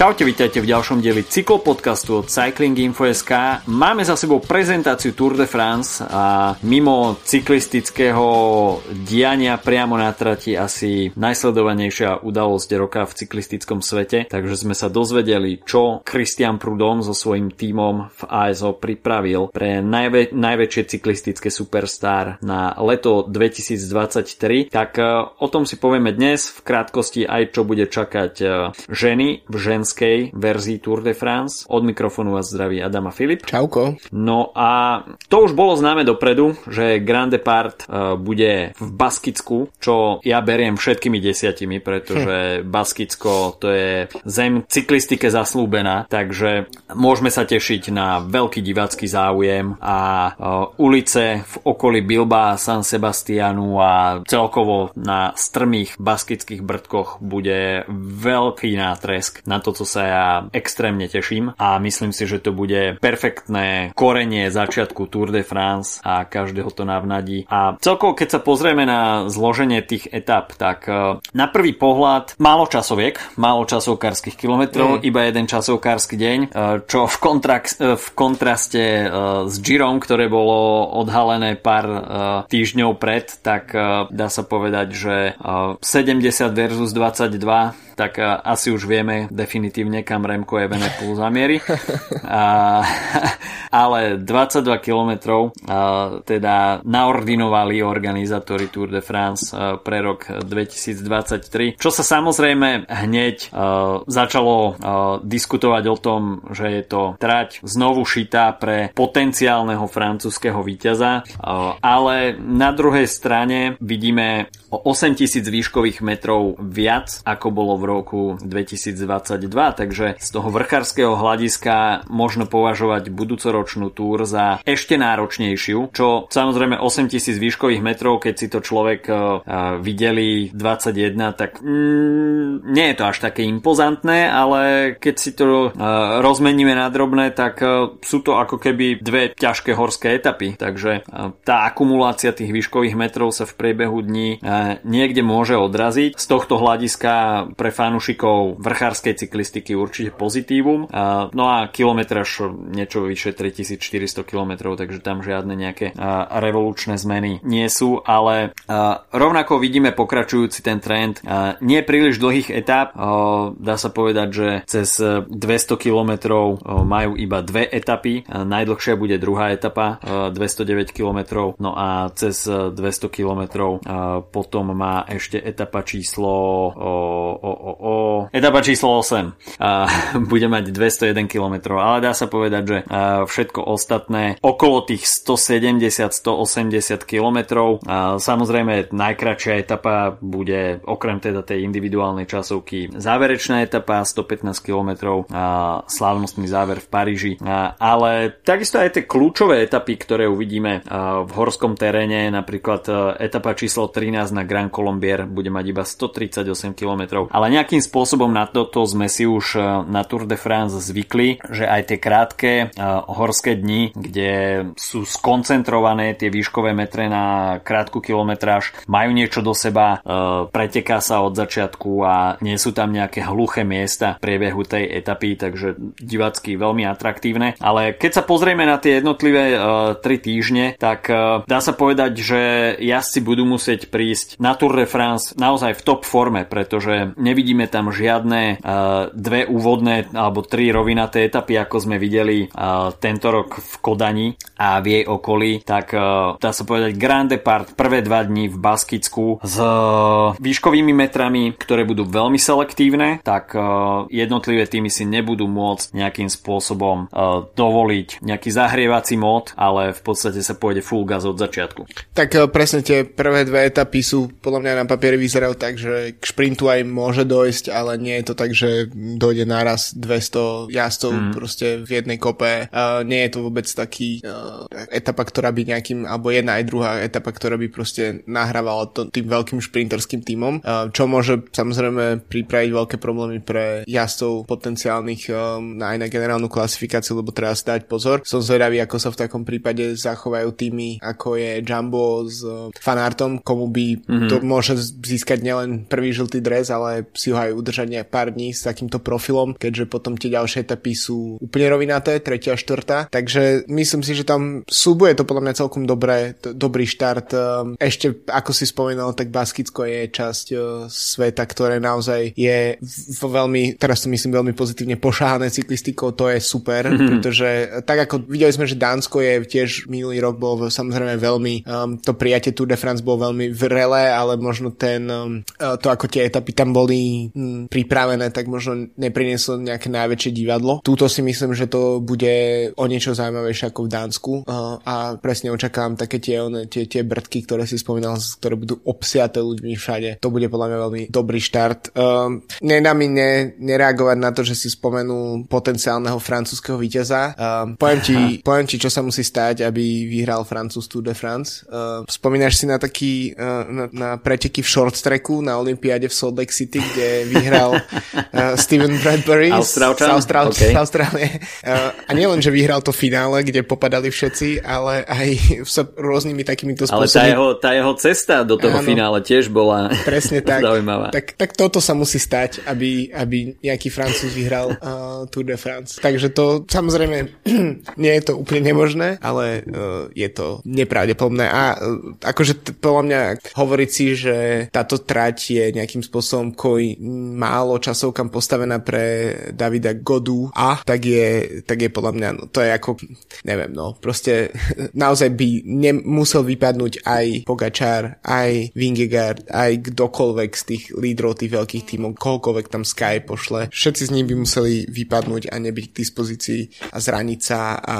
Čaute, vítajte v ďalšom dieli cyklopodcastu od Cycling Info.sk. Máme za sebou prezentáciu Tour de France a mimo cyklistického diania priamo na trati asi najsledovanejšia udalosť roka v cyklistickom svete, takže sme sa dozvedeli, čo Christian Prudhomme so svojím tímom v ASO pripravil pre najvä- najväčšie cyklistické superstar na leto 2023. Tak e, o tom si povieme dnes v krátkosti aj čo bude čakať e, ženy v ženskom slovenskej verzii Tour de France. Od mikrofónu vás zdraví Adama Filip. Čauko. No a to už bolo známe dopredu, že Grand Depart uh, bude v Baskicku, čo ja beriem všetkými desiatimi, pretože hm. Baskicko to je zem cyklistike zaslúbená, takže môžeme sa tešiť na veľký divácky záujem a uh, ulice v okolí Bilba, San Sebastianu a celkovo na strmých baskických brdkoch bude veľký nátresk na to, co sa ja extrémne teším a myslím si, že to bude perfektné korenie začiatku Tour de France a každého to navnadí. A celkovo, keď sa pozrieme na zloženie tých etap, tak e, na prvý pohľad málo časoviek, málo časovkárskych kilometrov, mm. iba jeden časovkársky deň, e, čo v, kontrak- e, v kontraste s Girom, ktoré bolo odhalené pár týždňov pred, tak dá sa povedať, že 70 versus 22 tak asi už vieme definitívne, kam Remko Evenepoel zamierí. A, ale 22 km teda naordinovali organizátori Tour de France pre rok 2023, čo sa samozrejme hneď začalo diskutovať o tom, že je to trať znovu šitá pre potenciálneho francúzského víťaza, ale na druhej strane vidíme o 8000 výškových metrov viac, ako bolo v roku 2022, takže z toho vrchárskeho hľadiska možno považovať budúcoročnú túr za ešte náročnejšiu, čo samozrejme 8000 výškových metrov, keď si to človek uh, videli 21, tak mm, nie je to až také impozantné, ale keď si to uh, rozmeníme na drobné, tak uh, sú to ako keby dve ťažké horské etapy, takže uh, tá akumulácia tých výškových metrov sa v priebehu dní uh, niekde môže odraziť. Z tohto hľadiska pre fanúšikov vrchárskej cyklistiky určite pozitívum. No a kilometraž niečo vyše 3400 km, takže tam žiadne nejaké revolučné zmeny nie sú, ale rovnako vidíme pokračujúci ten trend. Nie príliš dlhých etap, dá sa povedať, že cez 200 km majú iba dve etapy. Najdlhšia bude druhá etapa, 209 km, no a cez 200 km potom má ešte etapa číslo o, o, o, o etapa číslo 8 bude mať 201 km, ale dá sa povedať, že všetko ostatné okolo tých 170-180 km. Samozrejme najkračšia etapa bude okrem teda tej individuálnej časovky záverečná etapa 115 km a slávnostný záver v Paríži. Ale takisto aj tie kľúčové etapy, ktoré uvidíme v horskom teréne, napríklad etapa číslo 13 na Grand Colombier bude mať iba 138 km. Ale nejakým spôsobom na toto sme si už e, na Tour de France zvykli, že aj tie krátke uh, horské dni, kde sú skoncentrované tie výškové metre na krátku kilometráž, majú niečo do seba, uh, preteká sa od začiatku a nie sú tam nejaké hluché miesta v priebehu tej etapy, takže divacky veľmi atraktívne. Ale keď sa pozrieme na tie jednotlivé uh, tri týždne, tak dá sa povedať, že jazdci budú musieť prísť na Tour de France naozaj v top forme, pretože nevidíme tam žiadne dve úvodné alebo tri rovinaté etapy, ako sme videli tento rok v Kodani a v jej okolí, tak uh, dá sa povedať Grand Depart prvé dva dní v Baskicku s uh, výškovými metrami, ktoré budú veľmi selektívne, tak uh, jednotlivé týmy si nebudú môcť nejakým spôsobom dovoliť nejaký zahrievací mód, ale v podstate sa pôjde full gas od začiatku. Tak presne tie prvé dve etapy sú podľa mňa na papieri vyzerajú tak, že k šprintu aj môže dojsť, ale nie je to tak, že dojde naraz 200 jazdcov mm. proste v jednej kope. Uh, nie je to vôbec taký uh, etapa, ktorá by nejakým, alebo jedna aj druhá etapa, ktorá by proste nahrávala to, tým veľkým šprinterským týmom, uh, čo môže samozrejme pripraviť veľké problémy pre jazdcov potenciálnych um, na aj na generálnu klasifikáciu, lebo treba stať pozor. Som zvedavý, ako sa v takom prípade zachovajú týmy, ako je Jumbo s uh, fanartom, komu by mm-hmm. to môže získať nielen prvý žltý dres, ale si ho aj udržať pár dní s takým týmto profilom, keďže potom tie ďalšie etapy sú úplne rovinaté, tretia štvrtá. Takže myslím si, že tam súbuje to podľa mňa celkom dobré, to, dobrý štart. Ehm, ešte, ako si spomenul, tak Baskicko je časť uh, sveta, ktoré naozaj je v veľmi, teraz to myslím veľmi pozitívne pošáhané cyklistikou, to je super, mm-hmm. pretože tak ako videli sme, že Dánsko je tiež minulý rok bol samozrejme veľmi, um, to prijatie Tour de France bolo veľmi vrelé, ale možno ten, um, to ako tie etapy tam boli um, pripravené, tak možno neprinieslo nejaké najväčšie divadlo. Túto si myslím, že to bude o niečo zaujímavejšie ako v Dánsku uh, a presne očakávam také tie, one, tie, tie brdky, ktoré si spomínal, ktoré budú obsiaté ľuďmi všade. To bude podľa mňa veľmi dobrý štart. Um, nedá mi ne, nereagovať na to, že si spomenul potenciálneho francúzského víťaza. Um, poviem, ti, poviem ti, čo sa musí stať, aby vyhral Francúz Tour de France. Uh, spomínaš si na taký uh, na, na preteky v short tracku na Olympiáde v Salt Lake City, kde vyhral uh, Steven Bradbury Austrálčan? z, Austrál- okay. z Austrálie. Uh, a nielen, že vyhral to finále, kde popadali všetci, ale aj sa rôznymi takýmito spôsobmi. Ale tá jeho, tá jeho cesta do toho Áno, finále tiež bola presne tak. zaujímavá. Tak, tak toto sa musí stať, aby, aby nejaký Francúz vyhral uh, Tour de France. Takže to samozrejme nie je to úplne nemožné, ale uh, je to nepravdepodobné. A uh, akože t- podľa mňa hovoriť si, že táto trať je nejakým spôsobom koj málo časov kam postavená pre Davida Godu a tak je, tak je podľa mňa, no, to je ako, neviem, no, proste naozaj by nemusel vypadnúť aj Pogačár, aj Vingegaard, aj kdokoľvek z tých lídrov tých veľkých tímov, kohokoľvek tam Sky pošle. Všetci z nich by museli vypadnúť a nebyť k dispozícii a zraniť sa a,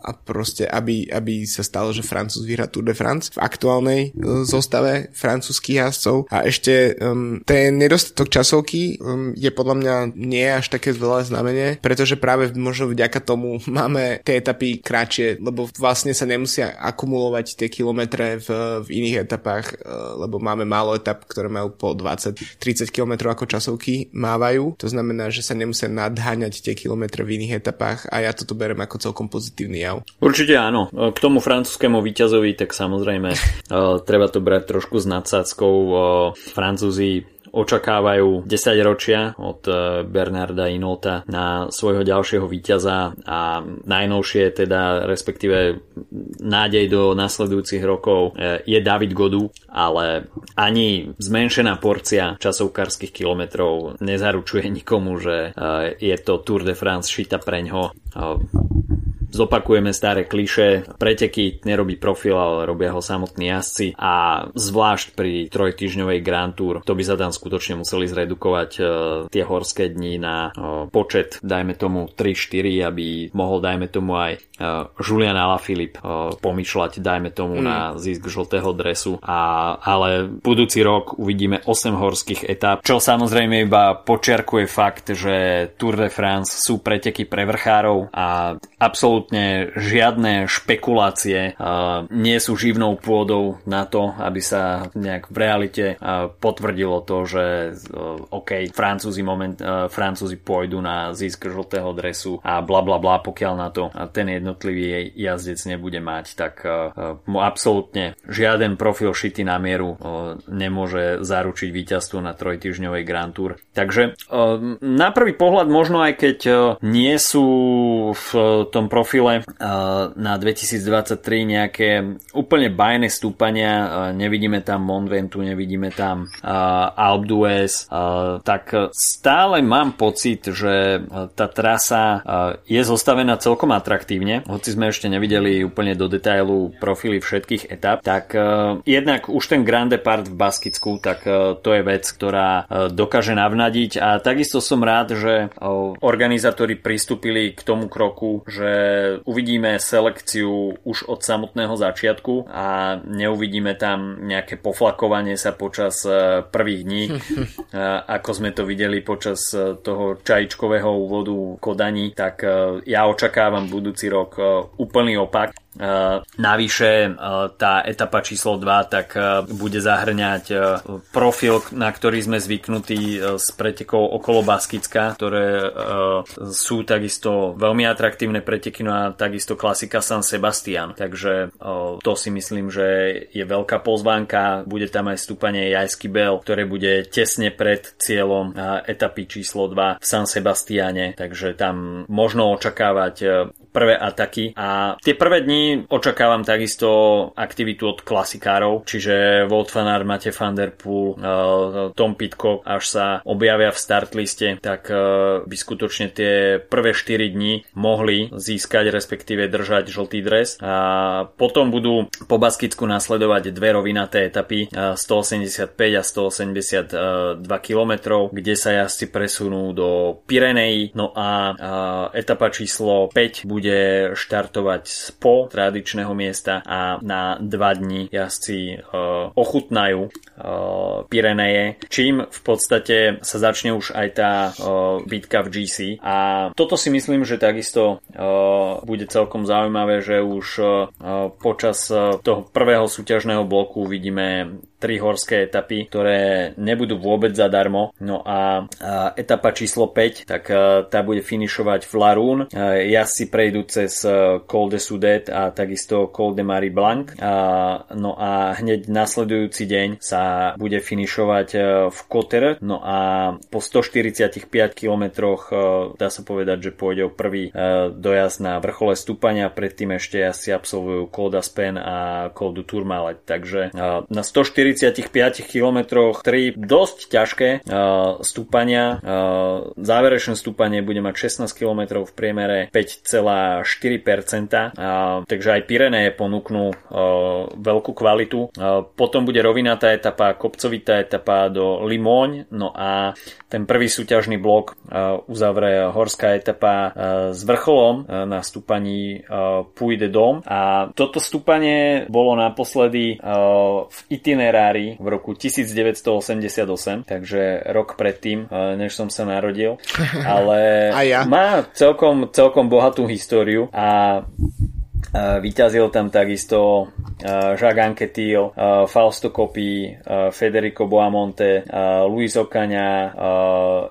a proste, aby, aby sa stalo, že Francúz vyhrá Tour de France v aktuálnej uh, zostave francúzských jazdcov. A ešte um, ten nedostatok časovky um, je podľa mňa nie až také veľa znamenie, pretože práve možno vďaka tomu máme tie etapy kratšie, lebo vlastne sa nemusia akumulovať tie kilometre v, v iných etapách, uh, lebo máme málo etap, ktoré majú po 20-30 km ako časovky mávajú. To znamená, že sa nemusia nadháňať tie kilometre v iných etapách a ja toto berem ako celkom pozitívny jav. Určite áno. K tomu francúzskému víťazovi, tak samozrejme uh, treba to brať trošku s nadsázkou. Uh, Francúzi očakávajú 10 ročia od e, Bernarda Inota na svojho ďalšieho víťaza a najnovšie teda respektíve nádej do nasledujúcich rokov e, je David Godu, ale ani zmenšená porcia časovkárskych kilometrov nezaručuje nikomu, že e, je to Tour de France šita preňho zopakujeme staré kliše, preteky nerobí profil, ale robia ho samotní jazdci. A zvlášť pri trojtyžňovej Grand Tour, to by sa tam skutočne museli zredukovať uh, tie horské dni na uh, počet, dajme tomu 3-4, aby mohol, dajme tomu aj Julian Alaphilippe uh, pomýšľať, dajme tomu mm. na zisk žltého dresu. A, ale budúci rok uvidíme 8 horských etap, čo samozrejme iba počiarkuje fakt, že Tour de France sú preteky pre vrchárov a absolútne žiadne špekulácie nie sú živnou pôdou na to, aby sa nejak v realite potvrdilo to, že OK, Francúzi, moment, Francúzi pôjdu na zisk žltého dresu a bla bla bla, pokiaľ na to ten jednotlivý jazdec nebude mať, tak mu absolútne žiaden profil šity na mieru nemôže zaručiť víťazstvo na trojtyžňovej Grand Tour. Takže na prvý pohľad možno aj keď nie sú v tom profile na 2023 nejaké úplne bajné stúpania, nevidíme tam Mont nevidíme tam Alpe d'Huez, tak stále mám pocit, že tá trasa je zostavená celkom atraktívne, hoci sme ešte nevideli úplne do detailu profily všetkých etap, tak jednak už ten Grand Depart v Baskicku, tak to je vec, ktorá dokáže navnadiť. A takisto som rád, že organizátori pristúpili k tomu kroku, že uvidíme selekciu už od samotného začiatku a neuvidíme tam nejaké poflakovanie sa počas e, prvých dní, e, ako sme to videli počas e, toho čajčkového úvodu Kodani, tak ja očakávam budúci rok úplný opak. Navyše tá etapa číslo 2 tak bude zahrňať profil, na ktorý sme zvyknutí z pretekov okolo Baskicka, ktoré sú takisto veľmi atraktívne preteky, no a takisto klasika San Sebastian. Takže to si myslím, že je veľká pozvánka. Bude tam aj stúpanie Jajsky Bel, ktoré bude tesne pred cieľom etapy číslo 2 v San Sebastiane. Takže tam možno očakávať prvé ataky a tie prvé dni očakávam takisto aktivitu od klasikárov, čiže Wout van Mate van der Poel, uh, Tom Pitcock, až sa objavia v start liste, tak uh, by skutočne tie prvé 4 dni mohli získať, respektíve držať žltý dres. A potom budú po Baskicku nasledovať dve rovinaté etapy uh, 185 a 182 km, kde sa jazdci presunú do Pireneji, no a etapa číslo 5 bude štartovať z tradičného miesta a na dva dni jazdci uh, ochutnajú uh, Pireneje, čím v podstate sa začne už aj tá uh, bitka v GC. A toto si myslím, že takisto bude celkom zaujímavé, že už počas toho prvého súťažného bloku vidíme tri horské etapy, ktoré nebudú vôbec zadarmo. No a, etapa číslo 5, tak tá bude finišovať v Larún. Ja si prejdú cez Col de Sudet takisto Col de Marie Blanc. A, no a hneď nasledujúci deň sa bude finišovať v Koter. No a po 145 kilometroch dá sa povedať, že pôjde o prvý dojazd na vrchole stúpania. Predtým ešte asi absolvujú Col d'Aspen a Col du Tourmalet. Takže na 140 45 km 3 dosť ťažké stúpania. Záverečné stúpanie bude mať 16 km v priemere 5,4%. Uh, takže aj Pireneje ponúknú uh, veľkú kvalitu. Uh, potom bude rovinatá etapa, kopcovitá etapa do Limoň. No a ten prvý súťažný blok uh, uzavre horská etapa s vrcholom na stúpaní Puy de Dom. A toto stúpanie bolo naposledy v itinerári v roku 1988, takže rok predtým, než som sa narodil. Ale ja. má celkom, celkom bohatú históriu a Vyťazil tam takisto Jacques Anquetil, Fausto Coppi, Federico Boamonte, Luis Ocaña,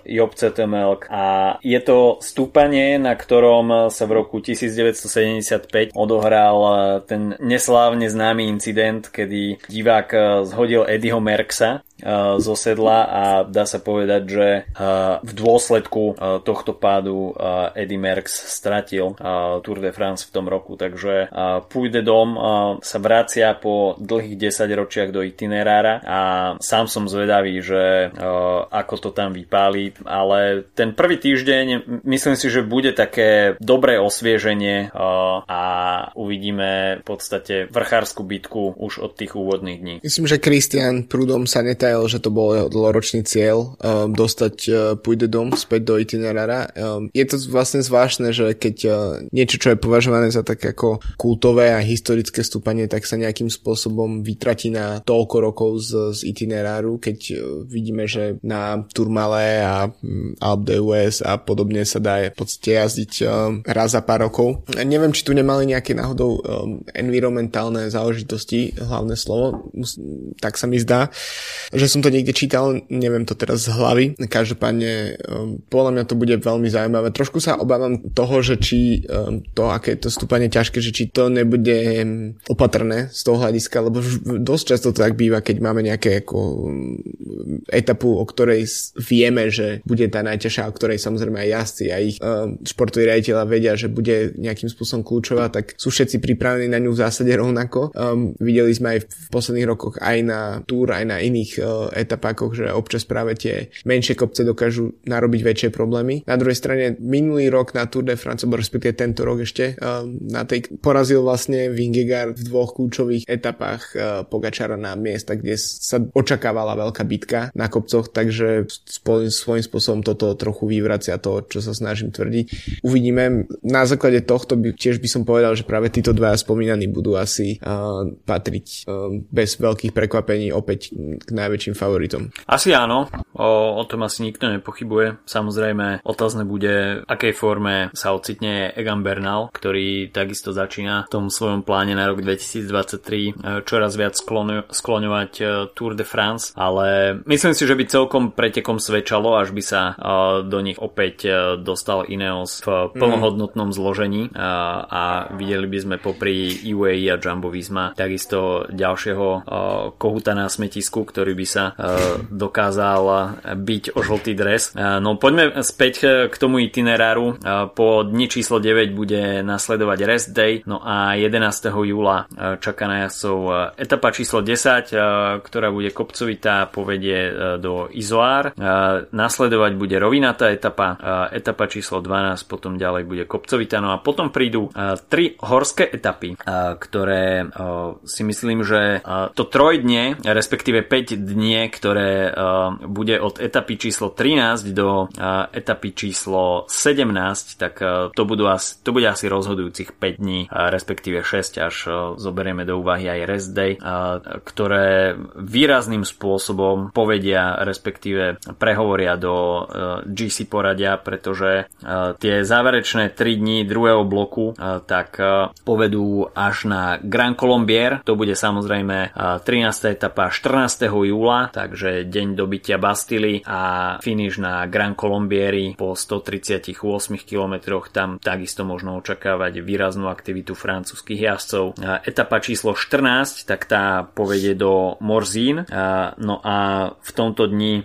Job Cetemelk. A je to stúpanie, na ktorom sa v roku 1975 odohral ten neslávne známy incident, kedy divák zhodil Eddieho Merksa zo sedla a dá sa povedať, že v dôsledku tohto pádu Eddie Merckx stratil Tour de France v tom roku, takže pôjde dom sa vracia po dlhých 10 ročiach do itinerára a sám som zvedavý, že ako to tam vypáli, ale ten prvý týždeň myslím si, že bude také dobré osvieženie a uvidíme v podstate vrchárskú bitku už od tých úvodných dní. Myslím, že Christian Prudom sa netá detail, že to bol jeho dlhoročný cieľ um, dostať uh, pôjde dom späť do itinerára. Um, je to vlastne zvláštne, že keď uh, niečo, čo je považované za tak ako kultové a historické stúpanie, tak sa nejakým spôsobom vytratí na toľko rokov z, z itineráru, keď uh, vidíme, že na Turmale a um, Alp d'Huez a podobne sa dá v podstate jazdiť um, raz za pár rokov. Neviem, či tu nemali nejaké náhodou um, environmentálne záležitosti, hlavné slovo, tak sa mi zdá, že som to niekde čítal, neviem to teraz z hlavy. Každopádne um, podľa mňa to bude veľmi zaujímavé. Trošku sa obávam toho, že či um, to, aké je to stúpanie ťažké, že či to nebude um, opatrné z toho hľadiska, lebo dosť často to tak býva, keď máme nejaké ako um, etapu, o ktorej vieme, že bude tá najťažšia, o ktorej samozrejme aj jazdci a ich um, športoví riaditeľa vedia, že bude nejakým spôsobom kľúčová, tak sú všetci pripravení na ňu v zásade rovnako. Um, videli sme aj v posledných rokoch aj na túr, aj na iných etapákoch, že občas práve tie menšie kopce dokážu narobiť väčšie problémy. Na druhej strane minulý rok na Tour de France, respektíve tento rok ešte, um, na tej porazil vlastne Vingegaard v dvoch kľúčových etapách uh, Pogačara na miesta, kde sa očakávala veľká bitka na kopcoch, takže svojím spôsobom toto trochu vyvracia to, čo sa snažím tvrdiť. Uvidíme. Na základe tohto by, tiež by som povedal, že práve títo dvaja spomínaní budú asi uh, patriť uh, bez veľkých prekvapení opäť k najväčším najväčším favoritom. Asi áno, o, o tom asi nikto nepochybuje. Samozrejme, otázne bude, akej forme sa ocitne Egan Bernal, ktorý takisto začína v tom svojom pláne na rok 2023 e, čoraz viac skloňovať e, Tour de France, ale myslím si, že by celkom pretekom svedčalo, až by sa do nich opäť dostal Ineos v plnohodnotnom zložení a videli by sme popri UAE a Jumbo Visma takisto ďalšieho kohuta na smetisku, ktorý by sa dokázal byť o žltý dres. No poďme späť k tomu itineráru. Po dni číslo 9 bude nasledovať rest day, no a 11. júla čaká na jazdcov etapa číslo 10, ktorá bude kopcovitá, povedie do Izoár. Nasledovať bude rovinatá etapa, etapa číslo 12, potom ďalej bude kopcovitá, no a potom prídu tri horské etapy, ktoré si myslím, že to trojdne, respektíve 5 dní, ktoré bude od etapy číslo 13 do etapy číslo 17, tak to, budú asi, to bude asi rozhodujúcich 5 dní, respektíve 6, až zoberieme do úvahy aj rest day, ktoré výrazným spôsobom povedia, respektíve prehovoria do GC poradia, pretože tie záverečné 3 dní druhého bloku tak povedú až na Grand Colombier, to bude samozrejme 13. etapa 14. júla, takže deň dobytia Bastily a finish na Grand Colombieri po 138 km, tam takisto možno očakávať výraznú aktivitu francúzskych jazdcov. Etapa číslo 14, tak tá povedie do Morzín, no a v tomto dni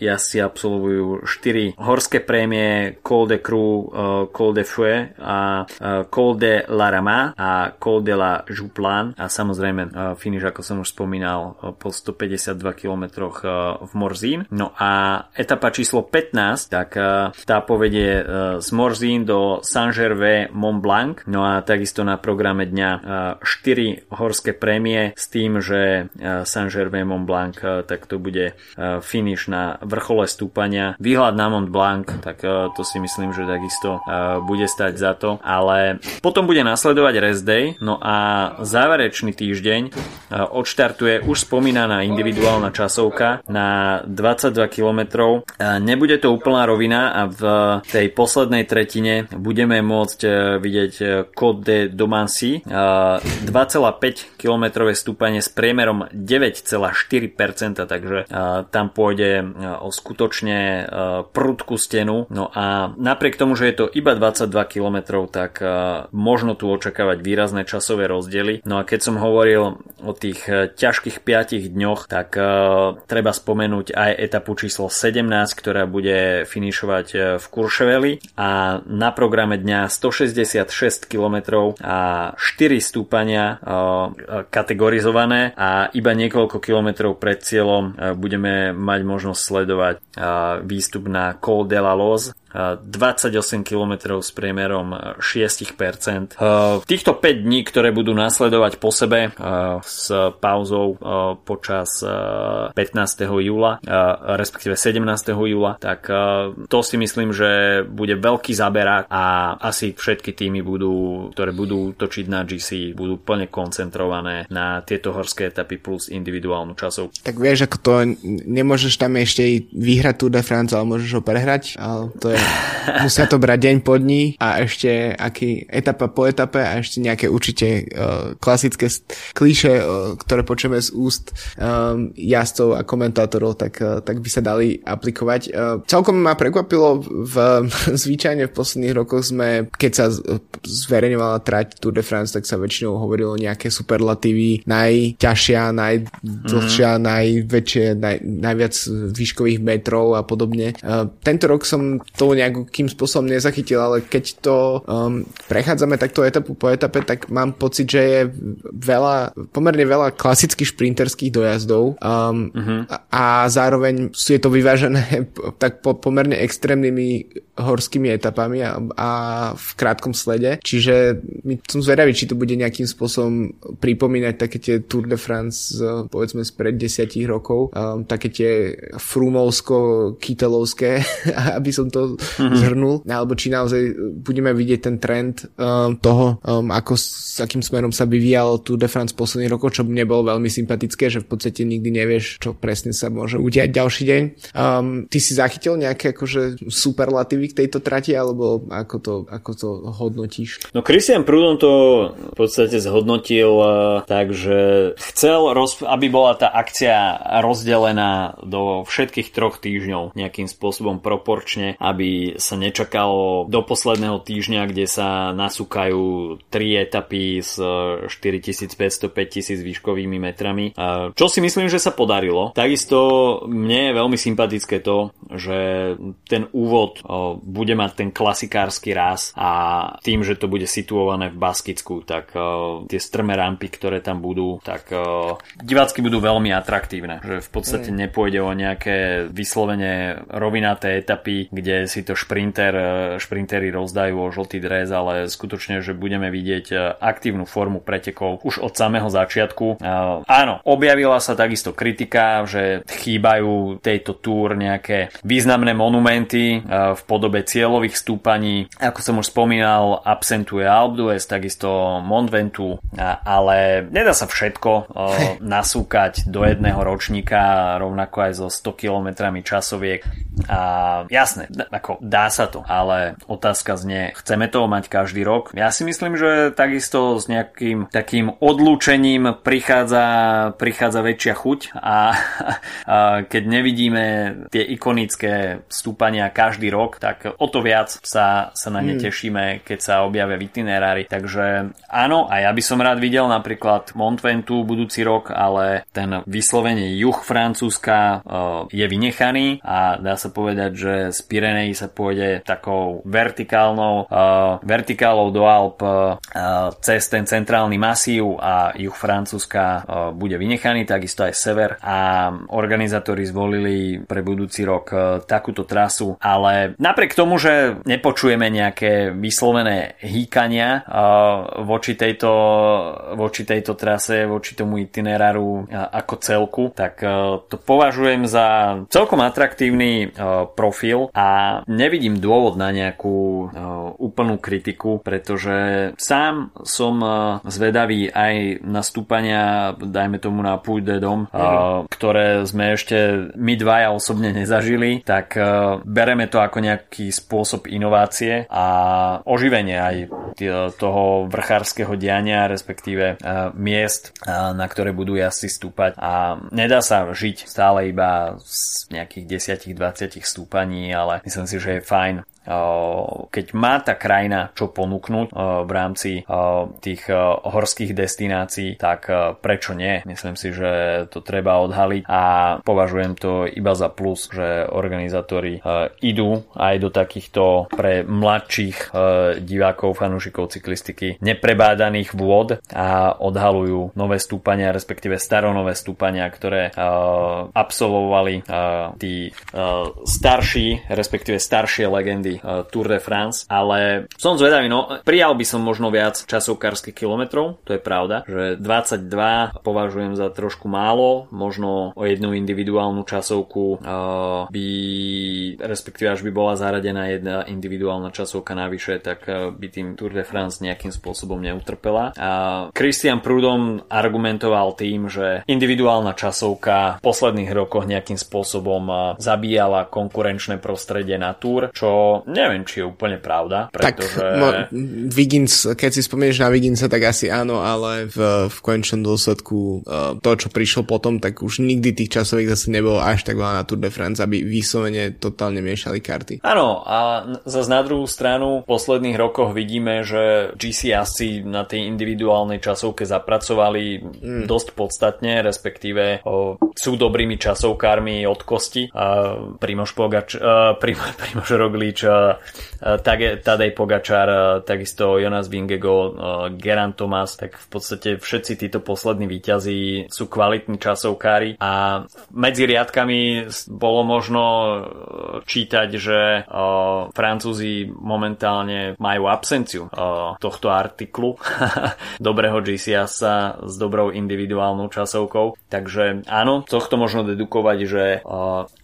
jazdci absolvujú 4 horské prémie Col de Cru, Col de Fouet a Col de la Rama a Col de la Jouplan a samozrejme finish, ako som už spomínal, po 152 km v Morzín. No a etapa číslo 15, tak tá povedie z Morzín do Saint-Gervais Mont Blanc. No a takisto na programe dňa 4 horské prémie s tým, že Saint-Gervais Mont Blanc tak to bude finish na vrchole stúpania. Výhľad na Mont Blanc, tak to si myslím, že takisto bude stať za to, ale potom bude nasledovať rest day, no a záverečný týždeň odštartuje už spomínaná individuálna časovka na 22 km. Nebude to úplná rovina a v tej poslednej tretine budeme môcť e, vidieť e, Côte de Domancy 2,5 km stúpanie s priemerom 9,4%, takže e, tam pôjde o skutočne prudkú stenu. No a napriek tomu, že je to iba 22 km, tak možno tu očakávať výrazné časové rozdiely. No a keď som hovoril o tých ťažkých 5 dňoch, tak treba spomenúť aj etapu číslo 17, ktorá bude finišovať e, v Kurševeli. A na programe dňa 166 km a 4 stúpania e, kategorizované. A iba niekoľko kilometrov pred cieľom budeme mať možnosť sledovať výstup na Col de la Loz 28 km s priemerom 6%. Týchto 5 dní, ktoré budú nasledovať po sebe s pauzou počas 15. júla, respektíve 17. júla, tak to si myslím, že bude veľký zaberák a asi všetky týmy budú, ktoré budú točiť na GC, budú plne koncentrované na tieto horské etapy plus individuálnu časov. Tak vieš, ako to nemôžeš tam ešte vyhrať Tour de France, ale môžeš ho prehrať, ale to je musia to brať deň po dní a ešte aký etapa po etape a ešte nejaké určite uh, klasické klíše, uh, ktoré počujeme z úst um, jazdcov a komentátorov, tak, uh, tak by sa dali aplikovať. Uh, celkom ma prekvapilo v, zvyčajne v posledných rokoch sme, keď sa zverejňovala trať Tour de France, tak sa väčšinou hovorilo nejaké superlatívy, najťažšia, najdlhšia, mm-hmm. najväčšie, naj, najviac výškových metrov a podobne. Uh, tento rok som to nejakým spôsobom nezachytil, ale keď to um, prechádzame takto etapu po etape, tak mám pocit, že je veľa, pomerne veľa klasických šprinterských dojazdov um, uh-huh. a, a zároveň je to vyvážené tak po, pomerne extrémnymi horskými etapami a, a v krátkom slede. Čiže my, som zvedavý, či to bude nejakým spôsobom pripomínať také tie Tour de France povedzme spred desiatich rokov, um, také tie frumovsko-kytelovské, aby som to mm-hmm. zhrnul, alebo či naozaj budeme vidieť ten trend um, toho, um, ako s akým smerom sa vyvíjal Tour de France posledných rokov, čo mne bolo veľmi sympatické, že v podstate nikdy nevieš, čo presne sa môže udiať ďalší deň. Um, ty si zachytil nejaké akože superlatívy k tejto trati, alebo ako to, ako to hodnotíš? No Christian Prudon to v podstate zhodnotil uh, tak, že chcel, roz, aby bola tá akcia rozdelená do všetkých troch týždňov nejakým spôsobom proporčne, aby sa nečakalo do posledného týždňa, kde sa nasúkajú tri etapy s 4500-5000 výškovými metrami. Uh, čo si myslím, že sa podarilo. Takisto mne je veľmi sympatické to, že ten úvod bude mať ten klasikársky ráz a tým, že to bude situované v Baskicku, tak o, tie strmé rampy, ktoré tam budú, tak o, divácky budú veľmi atraktívne. Že v podstate mm. nepôjde o nejaké vyslovene rovinaté etapy, kde si to šprinter, šprintery rozdajú o žltý dres, ale skutočne, že budeme vidieť aktívnu formu pretekov už od samého začiatku. Áno, objavila sa takisto kritika, že chýbajú tejto túr nejaké významné monumenty e, v podobe cieľových stúpaní. Ako som už spomínal, absentuje Alpe d'Huez, takisto Mont Ventoux, ale nedá sa všetko nasúkať do jedného ročníka, rovnako aj so 100 km časoviek. A jasné, ako dá sa to, ale otázka znie, chceme toho mať každý rok? Ja si myslím, že takisto s nejakým takým odlúčením prichádza, prichádza väčšia chuť a, a keď nevidíme tie ikonické stúpania každý rok, tak o to viac sa, sa na ne hmm. tešíme, keď sa objavia v itinerári. Takže áno, a ja by som rád videl napríklad Mont Ventoux budúci rok, ale ten vyslovene juh Francúzska uh, je vynechaný a dá sa povedať, že z Pyrenei sa pôjde takou vertikálnou uh, vertikálou do Alp uh, cez ten centrálny masív a juh Francúzska bude vynechaný, takisto aj sever a organizátori zvolili pre budúci rok takúto trasu, ale napriek tomu, že nepočujeme nejaké vyslovené hýkania voči tejto, voči tejto trase, voči tomu itineráru ako celku, tak uh, to považujem za celkom atraktívny profil a nevidím dôvod na nejakú úplnú kritiku, pretože sám som zvedavý aj na stúpania, dajme tomu na Puy de Dom, mm. ktoré sme ešte my dvaja osobne nezažili, tak bereme to ako nejaký spôsob inovácie a oživenie aj toho vrchárskeho diania, respektíve miest, na ktoré budú jazdci stúpať. A nedá sa žiť stále iba z nejakých 10-20 stúpaní, ale myslím si, že je fajn keď má tá krajina čo ponúknuť v rámci tých horských destinácií, tak prečo nie? Myslím si, že to treba odhaliť a považujem to iba za plus, že organizátori idú aj do takýchto pre mladších divákov, fanúšikov cyklistiky neprebádaných vôd a odhalujú nové stúpania, respektíve staronové stúpania, ktoré absolvovali tí starší, respektíve staršie legendy uh, Tour de France, ale som zvedavý, no prijal by som možno viac časovkárskych kilometrov, to je pravda, že 22 považujem za trošku málo, možno o jednu individuálnu časovku uh, by, respektíve až by bola zaradená jedna individuálna časovka navyše, tak uh, by tým Tour de France nejakým spôsobom neutrpela. A Christian Prudom argumentoval tým, že individuálna časovka v posledných rokoch nejakým spôsobom uh, zabíjala konkurenčné prostredie na Tour, čo neviem, či je úplne pravda, pretože... Tak, mo, Wiggins, keď si spomenieš na Wigginsa, tak asi áno, ale v, v konečnom dôsledku uh, to, čo prišlo potom, tak už nikdy tých časových zase nebolo až tak veľa na Tour de France, aby vyslovene totálne miešali karty. Áno, a zase na druhú stranu v posledných rokoch vidíme, že GC asi na tej individuálnej časovke zapracovali mm. dosť podstatne, respektíve o, sú dobrými časovkármi od kosti. A Primož Pogač, uh, Primož Roglič Tadej Pogačar, takisto Jonas Vingego, Geran Thomas, tak v podstate všetci títo poslední výťazí sú kvalitní časovkári a medzi riadkami bolo možno čítať, že Francúzi momentálne majú absenciu tohto artiklu dobrého GCS s dobrou individuálnou časovkou. Takže áno, tohto možno dedukovať, že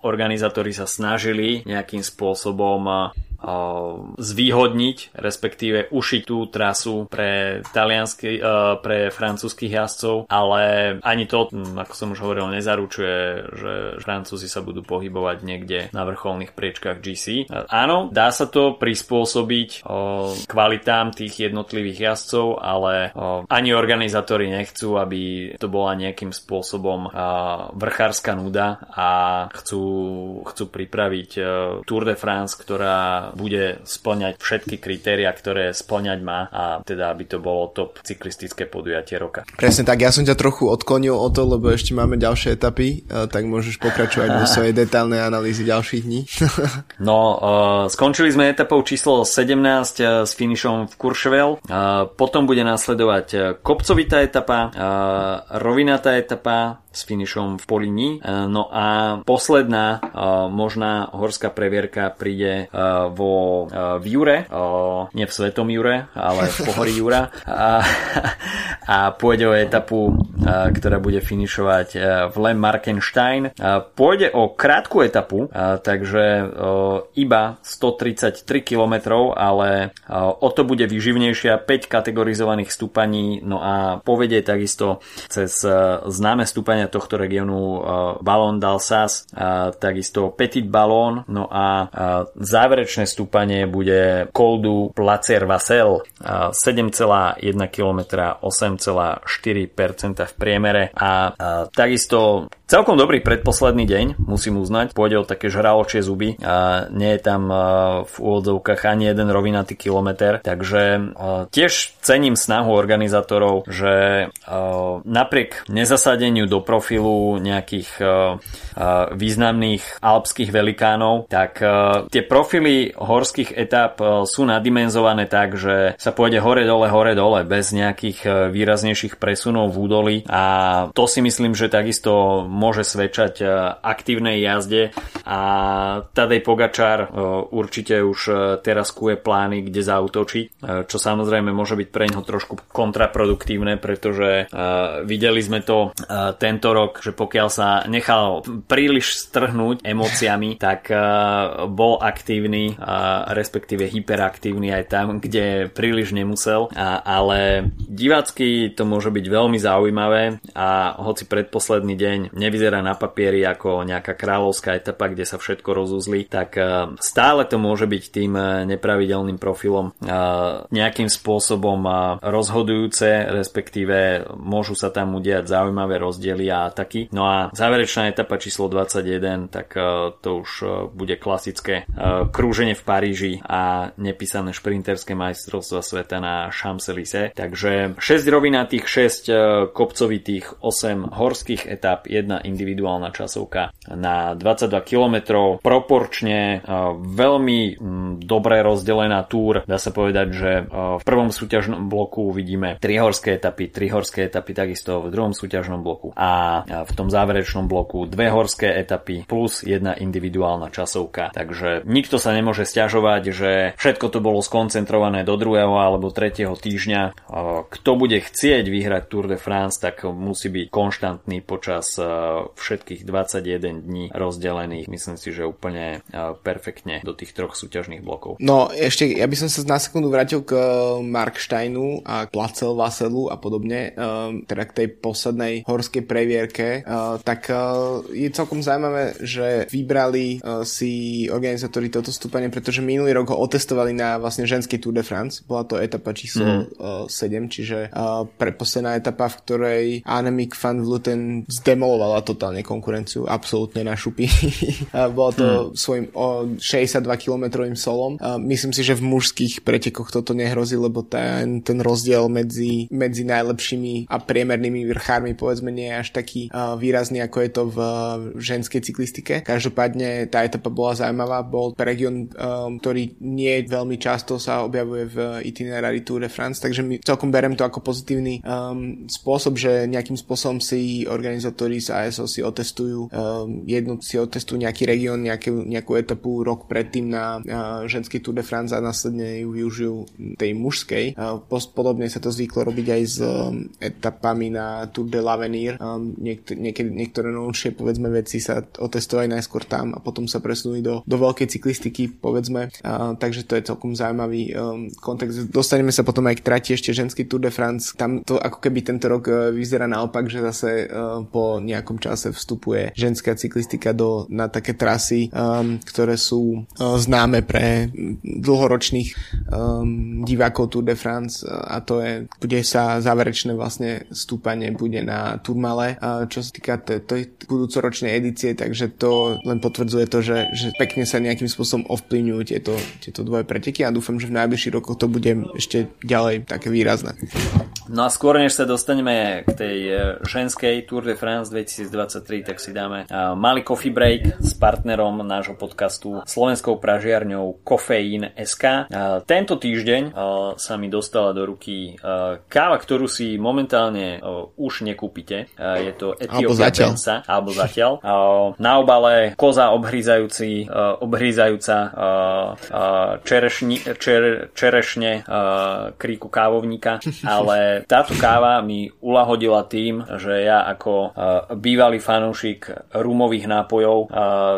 organizátori sa snažili nejakým spôsobom zvýhodniť, respektíve ušiť tú trasu pre taliansky, pre francúzských jazdcov, ale ani to, ako som už hovoril, nezaručuje, že Francúzi sa budú pohybovať niekde na vrcholných priečkách GC. Áno, dá sa to prispôsobiť kvalitám tých jednotlivých jazdcov, ale ani organizátori nechcú, aby to bola nejakým spôsobom vrchárska nuda a chcú, chcú pripraviť Tour de France, ktorá bude splňať všetky kritéria, ktoré splňať má a teda aby to bolo top cyklistické podujatie roka. Presne tak, ja som ťa trochu odklonil o to, lebo ešte máme ďalšie etapy, e, tak môžeš pokračovať vo svojej detálnej analýzy ďalších dní. no, uh, skončili sme etapou číslo 17 uh, s finišom v Courchevel, uh, potom bude nasledovať kopcovitá etapa, rovinatá etapa, s finišom v Polini. E, no a posledná e, možná horská previerka príde e, vo v Jure, nie v Svetom Jure, ale v pohorí Jura. A, a pôjde o etapu, ktorá bude finišovať v Le Markenstein. Pôjde o krátku etapu, takže iba 133 km, ale o to bude vyživnejšia 5 kategorizovaných stúpaní, no a povedie takisto cez známe stúpania tohto regiónu Ballon d'Alsace, takisto Petit Ballon, no a záverečné stúpanie bude Koldu Placer Vassel 7,1 km 8,4% v priemere. A takisto Celkom dobrý predposledný deň, musím uznať. Pôjde o také žraločie zuby a nie je tam v úvodzovkách ani jeden rovinatý kilometr, takže tiež cením snahu organizátorov, že napriek nezasadeniu do profilu nejakých významných alpských velikánov, tak tie profily horských etap sú nadimenzované tak, že sa pôjde hore dole, hore dole, bez nejakých výraznejších presunov v údolí a to si myslím, že takisto môže svedčať e, aktívnej jazde. A Tadej Pogačár e, určite už e, teraz kuje plány, kde zautočiť, čo samozrejme môže byť pre neho trošku kontraproduktívne, pretože videli sme to tento rok, že pokiaľ sa nechal príliš strhnúť emóciami, tak bol aktívny, respektíve hyperaktívny aj tam, kde príliš nemusel, ale divácky to môže byť veľmi zaujímavé a hoci predposledný deň nevyzerá na papieri ako nejaká kráľovská etapa, kde sa všetko rozuzli, tak e, stále to môže byť tým e, nepravidelným profilom e, nejakým spôsobom rozhodujúce, respektíve môžu sa tam udiať zaujímavé rozdiely a ataky. No a záverečná etapa číslo 21, tak to už bude klasické krúženie v Paríži a nepísané šprinterské majstrovstva sveta na Champs-Élysées. Takže 6 rovinatých, 6 kopcovitých, 8 horských etap, 1 individuálna časovka na 22 km, proporčne veľmi dobre rozdelená túr. Dá sa povedať, že v prvom súťažnom bloku vidíme 3 horské etapy, 3 horské etapy takisto v druhom súťažnom bloku a v tom záverečnom bloku dve horské etapy plus jedna individuálna časovka. Takže nikto sa nemôže stiažovať, že všetko to bolo skoncentrované do druhého alebo tretieho týždňa. Kto bude chcieť vyhrať Tour de France, tak musí byť konštantný počas všetkých 21 dní rozdelených, myslím si, že úplne perfektne do tých troch súťažných blokov. No ešte, ja by som sa na sekundu vrátil k e, Marksteinu a Placel Vaselu a podobne, e, teda k tej poslednej horskej previerke, e, tak je celkom zaujímavé, že vybrali si organizátori toto stúpanie, pretože minulý rok ho otestovali na vlastne ženský Tour de France. Bola to etapa číslo mm. 7, či čiže preposledná etapa, v ktorej Annemiek van Vluten zdemolovala totálne konkurenciu, absolútne na šupy. Bolo to hmm. svojim o 62 kilometrovým solom. Myslím si, že v mužských pretekoch toto nehrozí, lebo ten, ten rozdiel medzi, medzi najlepšími a priemernými vrchármi povedzme nie je až taký výrazný, ako je to v ženskej cyklistike. Každopádne tá etapa bola zaujímavá, bol region, ktorý nie veľmi často sa objavuje v itinerári Tour de France, takže my celkom berem to ako pozitívny um, spôsob, že nejakým spôsobom si organizátori z ASO si otestujú um, jednu, si otestujú nejaký región, nejakú, nejakú etapu rok predtým na uh, ženský Tour de France a následne ju využijú tej mužskej. Uh, podobne sa to zvyklo robiť aj s um, etapami na Tour de l'Avenir. Um, niekedy, niektoré novšie povedzme veci sa otestovali najskôr tam a potom sa presunuli do, do veľkej cyklistiky povedzme. Uh, takže to je celkom zaujímavý um, kontext. Dostaneme sa potom aj k trati ešte ženský Tour de France. Tam to ako keby tento rok vyzerá naopak, že zase uh, po nejakom čase vstupuje ženská cyklistika do, na také trasy, um, ktoré sú uh, známe pre dlhoročných um, divákov Tour de France a to je, bude sa záverečné vlastne stúpanie bude na Turmale, uh, čo sa týka tej budúcoročnej edície, takže to len potvrdzuje to, že, že pekne sa nejakým spôsobom ovplyvňujú tieto, tieto dvoje preteky a dúfam, že v najbližších rokoch to bude ešte ďalej také výrazné. No a skôr než sa dostaneme k tej e, ženskej Tour de France 2023, tak si dáme malý coffee break s partnerom nášho podcastu slovenskou pražiarňou Kofeín SK. E, tento týždeň sa mi dostala do ruky káva, ktorú si momentálne už nekúpite. Je to Etiopia Bensa, alebo zatiaľ. Na obale koza obhrízajúci, obhrízajúca čerešni, čer, čerešne kríku kávovníka, ale táto káva mi ulahodila tým, že ja ako bývalý fanúšik rumových nápojov,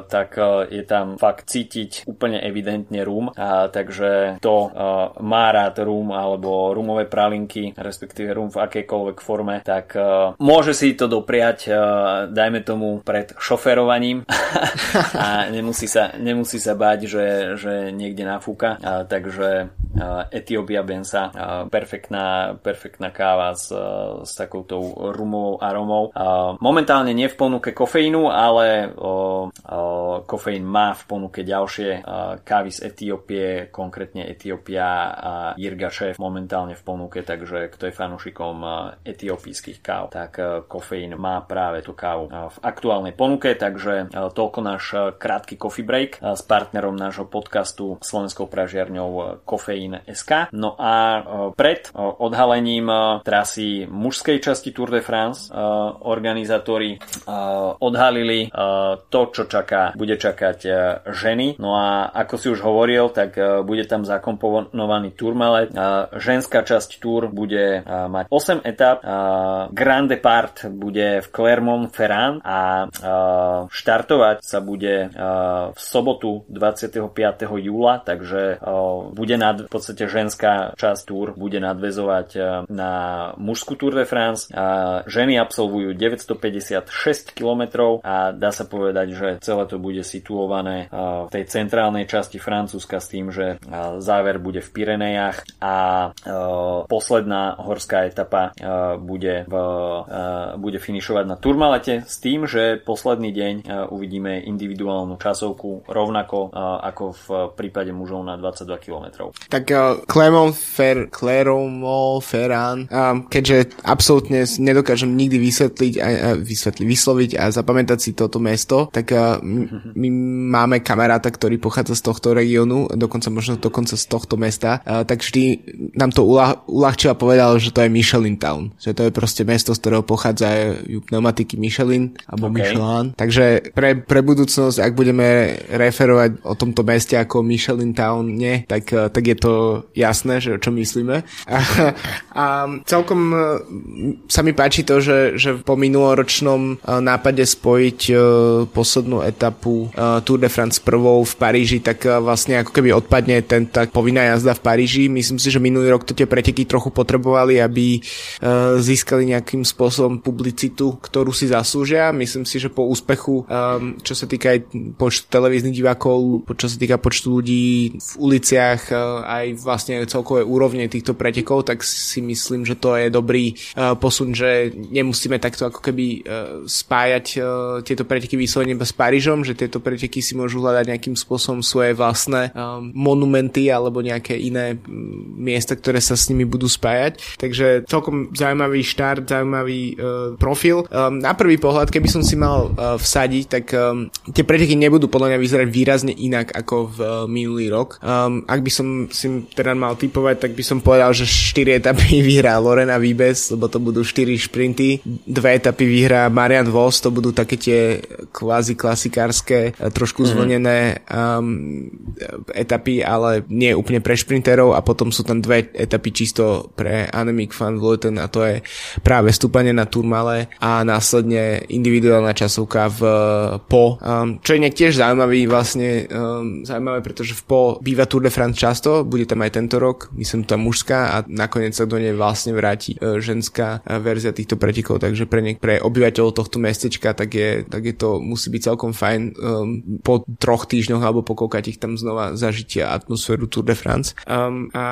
tak uh, je tam fakt cítiť úplne evidentne rum, takže to uh, má rád rum alebo rumové pralinky, respektíve rum v akejkoľvek forme, tak uh, môže si to dopriať, dajme tomu pred šoferovaním. A nemusí sa, nemusí sa báť, že, že niekde nafúka, takže Etiópia Bensa, uh, perfektná, perfektná káva s, s takouto rumovou aromou. Momentálne nie v ponuke kofeínu, ale kofeín má v ponuke ďalšie kávy z Etiópie, konkrétne Etiópia a Jirga Šéf momentálne v ponuke, takže kto je fanúšikom etiópijských káv, tak kofeín má práve tú kávu v aktuálnej ponuke, takže toľko náš krátky coffee break s partnerom nášho podcastu slovenskou pražiarňou Kofeín SK. No a pred odhalením trasy mužskej časti Tour de France. Organizátori odhalili to, čo čaká, bude čakať ženy. No a ako si už hovoril, tak bude tam zakomponovaný Tourmalet. Ženská časť Tour bude mať 8 etap. Grande Part bude v Clermont-Ferrand a štartovať sa bude v sobotu 25. júla, takže bude nad, v podstate ženská časť Tour bude nadvezovať na mužskú Tour de France. A ženy absolvujú 956 km a dá sa povedať, že celé to bude situované v tej centrálnej časti Francúzska s tým, že záver bude v Pirenejach a posledná horská etapa bude, v, bude finišovať na Turmalete s tým, že posledný deň uvidíme individuálnu časovku rovnako ako v prípade mužov na 22 km. Tak Clermont Fer, Clermont Ferrand um, keďže absolútne nedokážem nikdy vysvetliť a, a vysvetliť, vysloviť a zapamätať si toto mesto, tak uh, my máme kamaráta, ktorý pochádza z tohto regiónu, dokonca možno dokonca z tohto mesta, uh, tak vždy nám to uľah, uľahčil a povedal, že to je Michelin Town, že to je proste mesto, z ktorého pochádzajú pneumatiky Michelin alebo okay. Michelin. Takže pre, pre budúcnosť, ak budeme referovať o tomto meste ako Michelin Town, nie, tak, uh, tak je to jasné, že o čom myslíme. A, a celkom e, sa mi páči to, že, že po minuloročnom e, nápade spojiť e, poslednú etapu Tour de France prvou v Paríži, tak vlastne ako keby odpadne ten tak povinná jazda v Paríži. Myslím si, že minulý rok to tie preteky trochu potrebovali, aby získali nejakým spôsobom publicitu, ktorú si zaslúžia. Myslím si, že po úspechu, čo sa týka aj počtu televíznych divákov, čo sa týka počtu ľudí v uliciach, aj aj vlastne celkové úrovne týchto pretekov, tak si myslím, že to je dobrý uh, posun, že nemusíme takto ako keby uh, spájať uh, tieto preteky vyslovene s Parížom, že tieto preteky si môžu hľadať nejakým spôsobom svoje vlastné um, monumenty alebo nejaké iné miesta, ktoré sa s nimi budú spájať. Takže celkom zaujímavý štart, zaujímavý profil. Na prvý pohľad, keby som si mal vsadiť, tak tie preteky nebudú podľa mňa vyzerať výrazne inak ako v minulý rok. Um, ak by som si teda mal typovať, tak by som povedal, že 4 etapy vyhrá Lorena Vibes, lebo to budú 4 šprinty, dve etapy vyhrá Marian Vos, to budú také tie kvázi klasikárske, trošku mm-hmm. zvlnené um, etapy, ale nie úplne pre šprinterov. A potom sú tam dve etapy čisto pre Annemiek van Vleuten a to je práve stúpanie na Turmale a následne individuálna časovka v Po, um, čo je tiež zaujímavý vlastne um, zaujímavé, pretože v Po býva Tour de France často, bude tam aj tento rok, myslím tá mužská a nakoniec sa do nej vlastne vráti uh, ženská uh, verzia týchto pretekov, takže pre, ne, pre obyvateľov tohto mestečka tak je, tak je to musí byť celkom fajn um, po troch týždňoch alebo po ich tam znova zažitia atmosféru Tour de France. Um, a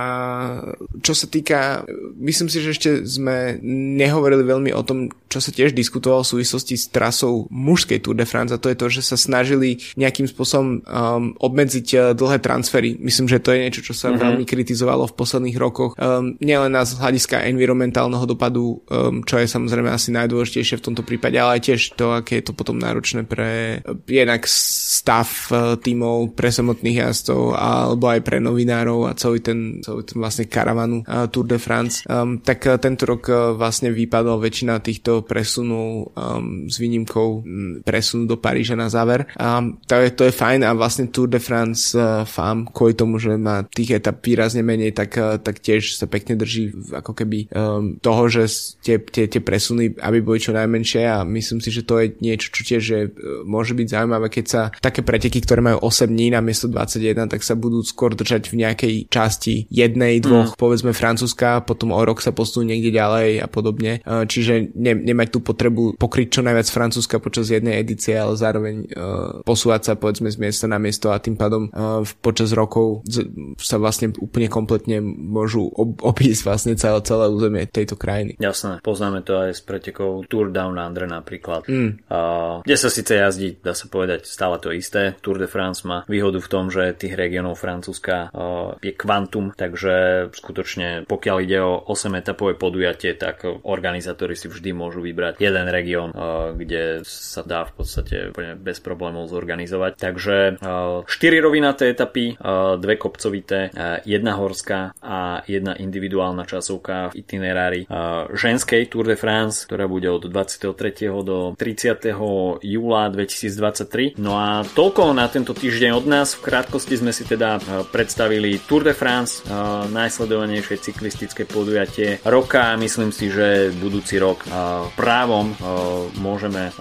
čo sa týka, myslím si, že ešte sme nehovorili veľmi o tom, čo sa tiež diskutovalo v súvislosti s trasou mužskej Tour de France a to je to, že sa snažili nejakým spôsobom um, obmedziť uh, dlhé transfery. Myslím, že to je niečo, čo sa mm-hmm. veľmi kritizovalo v posledných rokoch. Um, nielen na z hľadiska environmentálneho dopadu, um, čo je samozrejme asi najdôležitejšie v tomto prípade, ale aj tiež to, aké je to potom náročné pre uh, jednak stav uh, tímov, pre samotných jazdcov alebo aj pre novinárov a celý ten, celý ten vlastne karavanu uh, Tour de France. Um, tak uh, tento rok uh, vlastne vypadol väčšina týchto presunul um, s výnimkou um, presunu do Paríža na záver. Um, to, je, to je fajn a vlastne Tour de France uh, FAM kvôli tomu, že má tých etap výrazne menej, tak, uh, tak tiež sa pekne drží ako keby um, toho, že tie, tie, tie presuny, aby boli čo najmenšie a myslím si, že to je niečo, čo tiež je, uh, môže byť zaujímavé, keď sa také preteky, ktoré majú 8 dní na miesto 21, tak sa budú skôr držať v nejakej časti jednej, dvoch, mm. povedzme Francúzska, potom o rok sa posunú niekde ďalej a podobne. Uh, čiže ne, nemať tú potrebu pokryť čo najviac Francúzska počas jednej edície, ale zároveň uh, posúvať sa povedzme z miesta na miesto a tým pádom uh, počas rokov sa vlastne úplne kompletne môžu ob, obísť vlastne celé, celé územie tejto krajiny. Jasné, poznáme to aj s pretekou Tour Down Under napríklad, mm. uh, kde sa síce jazdí, dá sa povedať, stále to isté. Tour de France má výhodu v tom, že tých regiónov Francúzska uh, je kvantum, takže skutočne pokiaľ ide o 8 etapové podujatie, tak organizátori si vždy môžu vybrať jeden región, kde sa dá v podstate úplne bez problémov zorganizovať. Takže 4 eh, rovinaté etapy, dve kopcovité, jedna horská a jedna individuálna časovka v itinerári ženskej Tour de France, ktorá bude od 23. do 30. júla 2023. No a toľko na tento týždeň od nás. V krátkosti sme si teda predstavili Tour de France, najsledovanejšie cyklistické podujatie roka. Myslím si, že budúci rok právom môžeme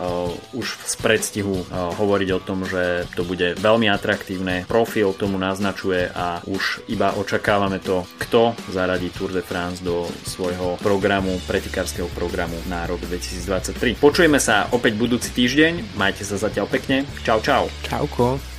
už z predstihu hovoriť o tom, že to bude veľmi atraktívne. Profil tomu naznačuje a už iba očakávame to, kto zaradí Tour de France do svojho programu, pretikárskeho programu na rok 2023. Počujeme sa opäť budúci týždeň, majte sa zatiaľ pekne, čau čau. Čauko.